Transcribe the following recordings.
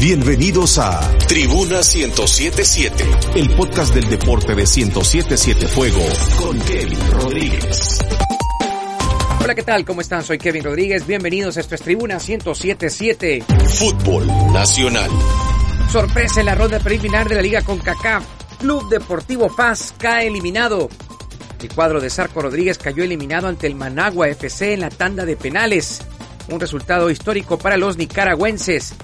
Bienvenidos a Tribuna 1077, el podcast del deporte de 1077 Fuego con Kevin Rodríguez. Hola, ¿qué tal? ¿Cómo están? Soy Kevin Rodríguez. Bienvenidos a esta es Tribuna 1077. Fútbol Nacional. Sorpresa en la ronda preliminar de la Liga con CACAF. Club Deportivo FAS cae eliminado. El cuadro de Sarco Rodríguez cayó eliminado ante el Managua FC en la tanda de penales. Un resultado histórico para los nicaragüenses.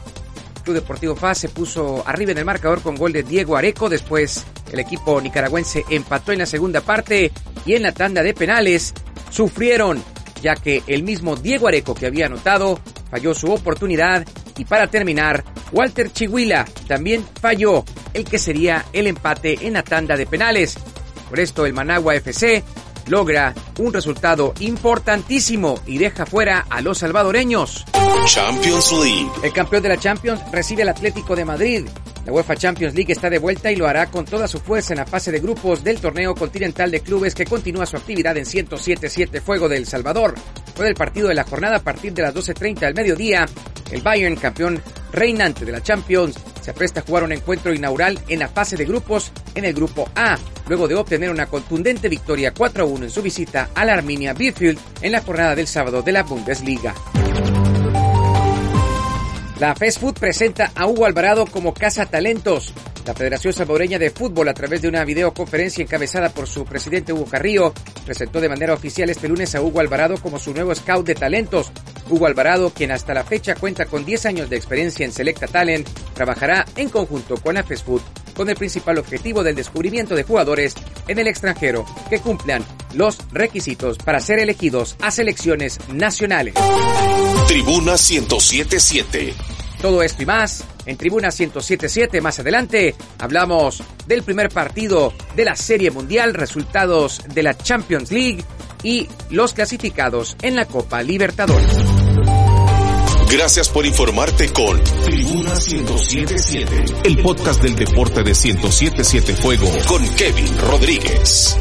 Club Deportivo FAS se puso arriba en el marcador con gol de Diego Areco. Después el equipo nicaragüense empató en la segunda parte y en la tanda de penales sufrieron, ya que el mismo Diego Areco que había anotado falló su oportunidad y para terminar, Walter Chihuila también falló el que sería el empate en la tanda de penales. Por esto el Managua FC logra un resultado importantísimo y deja fuera a los salvadoreños. Champions League. El campeón de la Champions recibe al Atlético de Madrid. La UEFA Champions League está de vuelta y lo hará con toda su fuerza en la fase de grupos del torneo continental de clubes que continúa su actividad en 107-7 Fuego del Salvador. Fue el partido de la jornada a partir de las 12.30 del mediodía. El Bayern, campeón reinante de la Champions, se apresta a jugar un encuentro inaugural en la fase de grupos en el grupo A, luego de obtener una contundente victoria 4-1 en su visita a la Arminia Bielefeld en la jornada del sábado de la Bundesliga. La Fast Food presenta a Hugo Alvarado como Casa Talentos. La Federación Salvadoreña de Fútbol, a través de una videoconferencia encabezada por su presidente Hugo Carrillo, presentó de manera oficial este lunes a Hugo Alvarado como su nuevo scout de talentos. Hugo Alvarado, quien hasta la fecha cuenta con 10 años de experiencia en Selecta Talent, trabajará en conjunto con la Food con el principal objetivo del descubrimiento de jugadores en el extranjero que cumplan los requisitos para ser elegidos a selecciones nacionales. Tribuna 1077. Todo esto y más en Tribuna 1077. Más adelante hablamos del primer partido de la Serie Mundial, resultados de la Champions League y los clasificados en la Copa Libertadores. Gracias por informarte con Tribuna 1077, el podcast del deporte de 1077 Fuego con Kevin Rodríguez.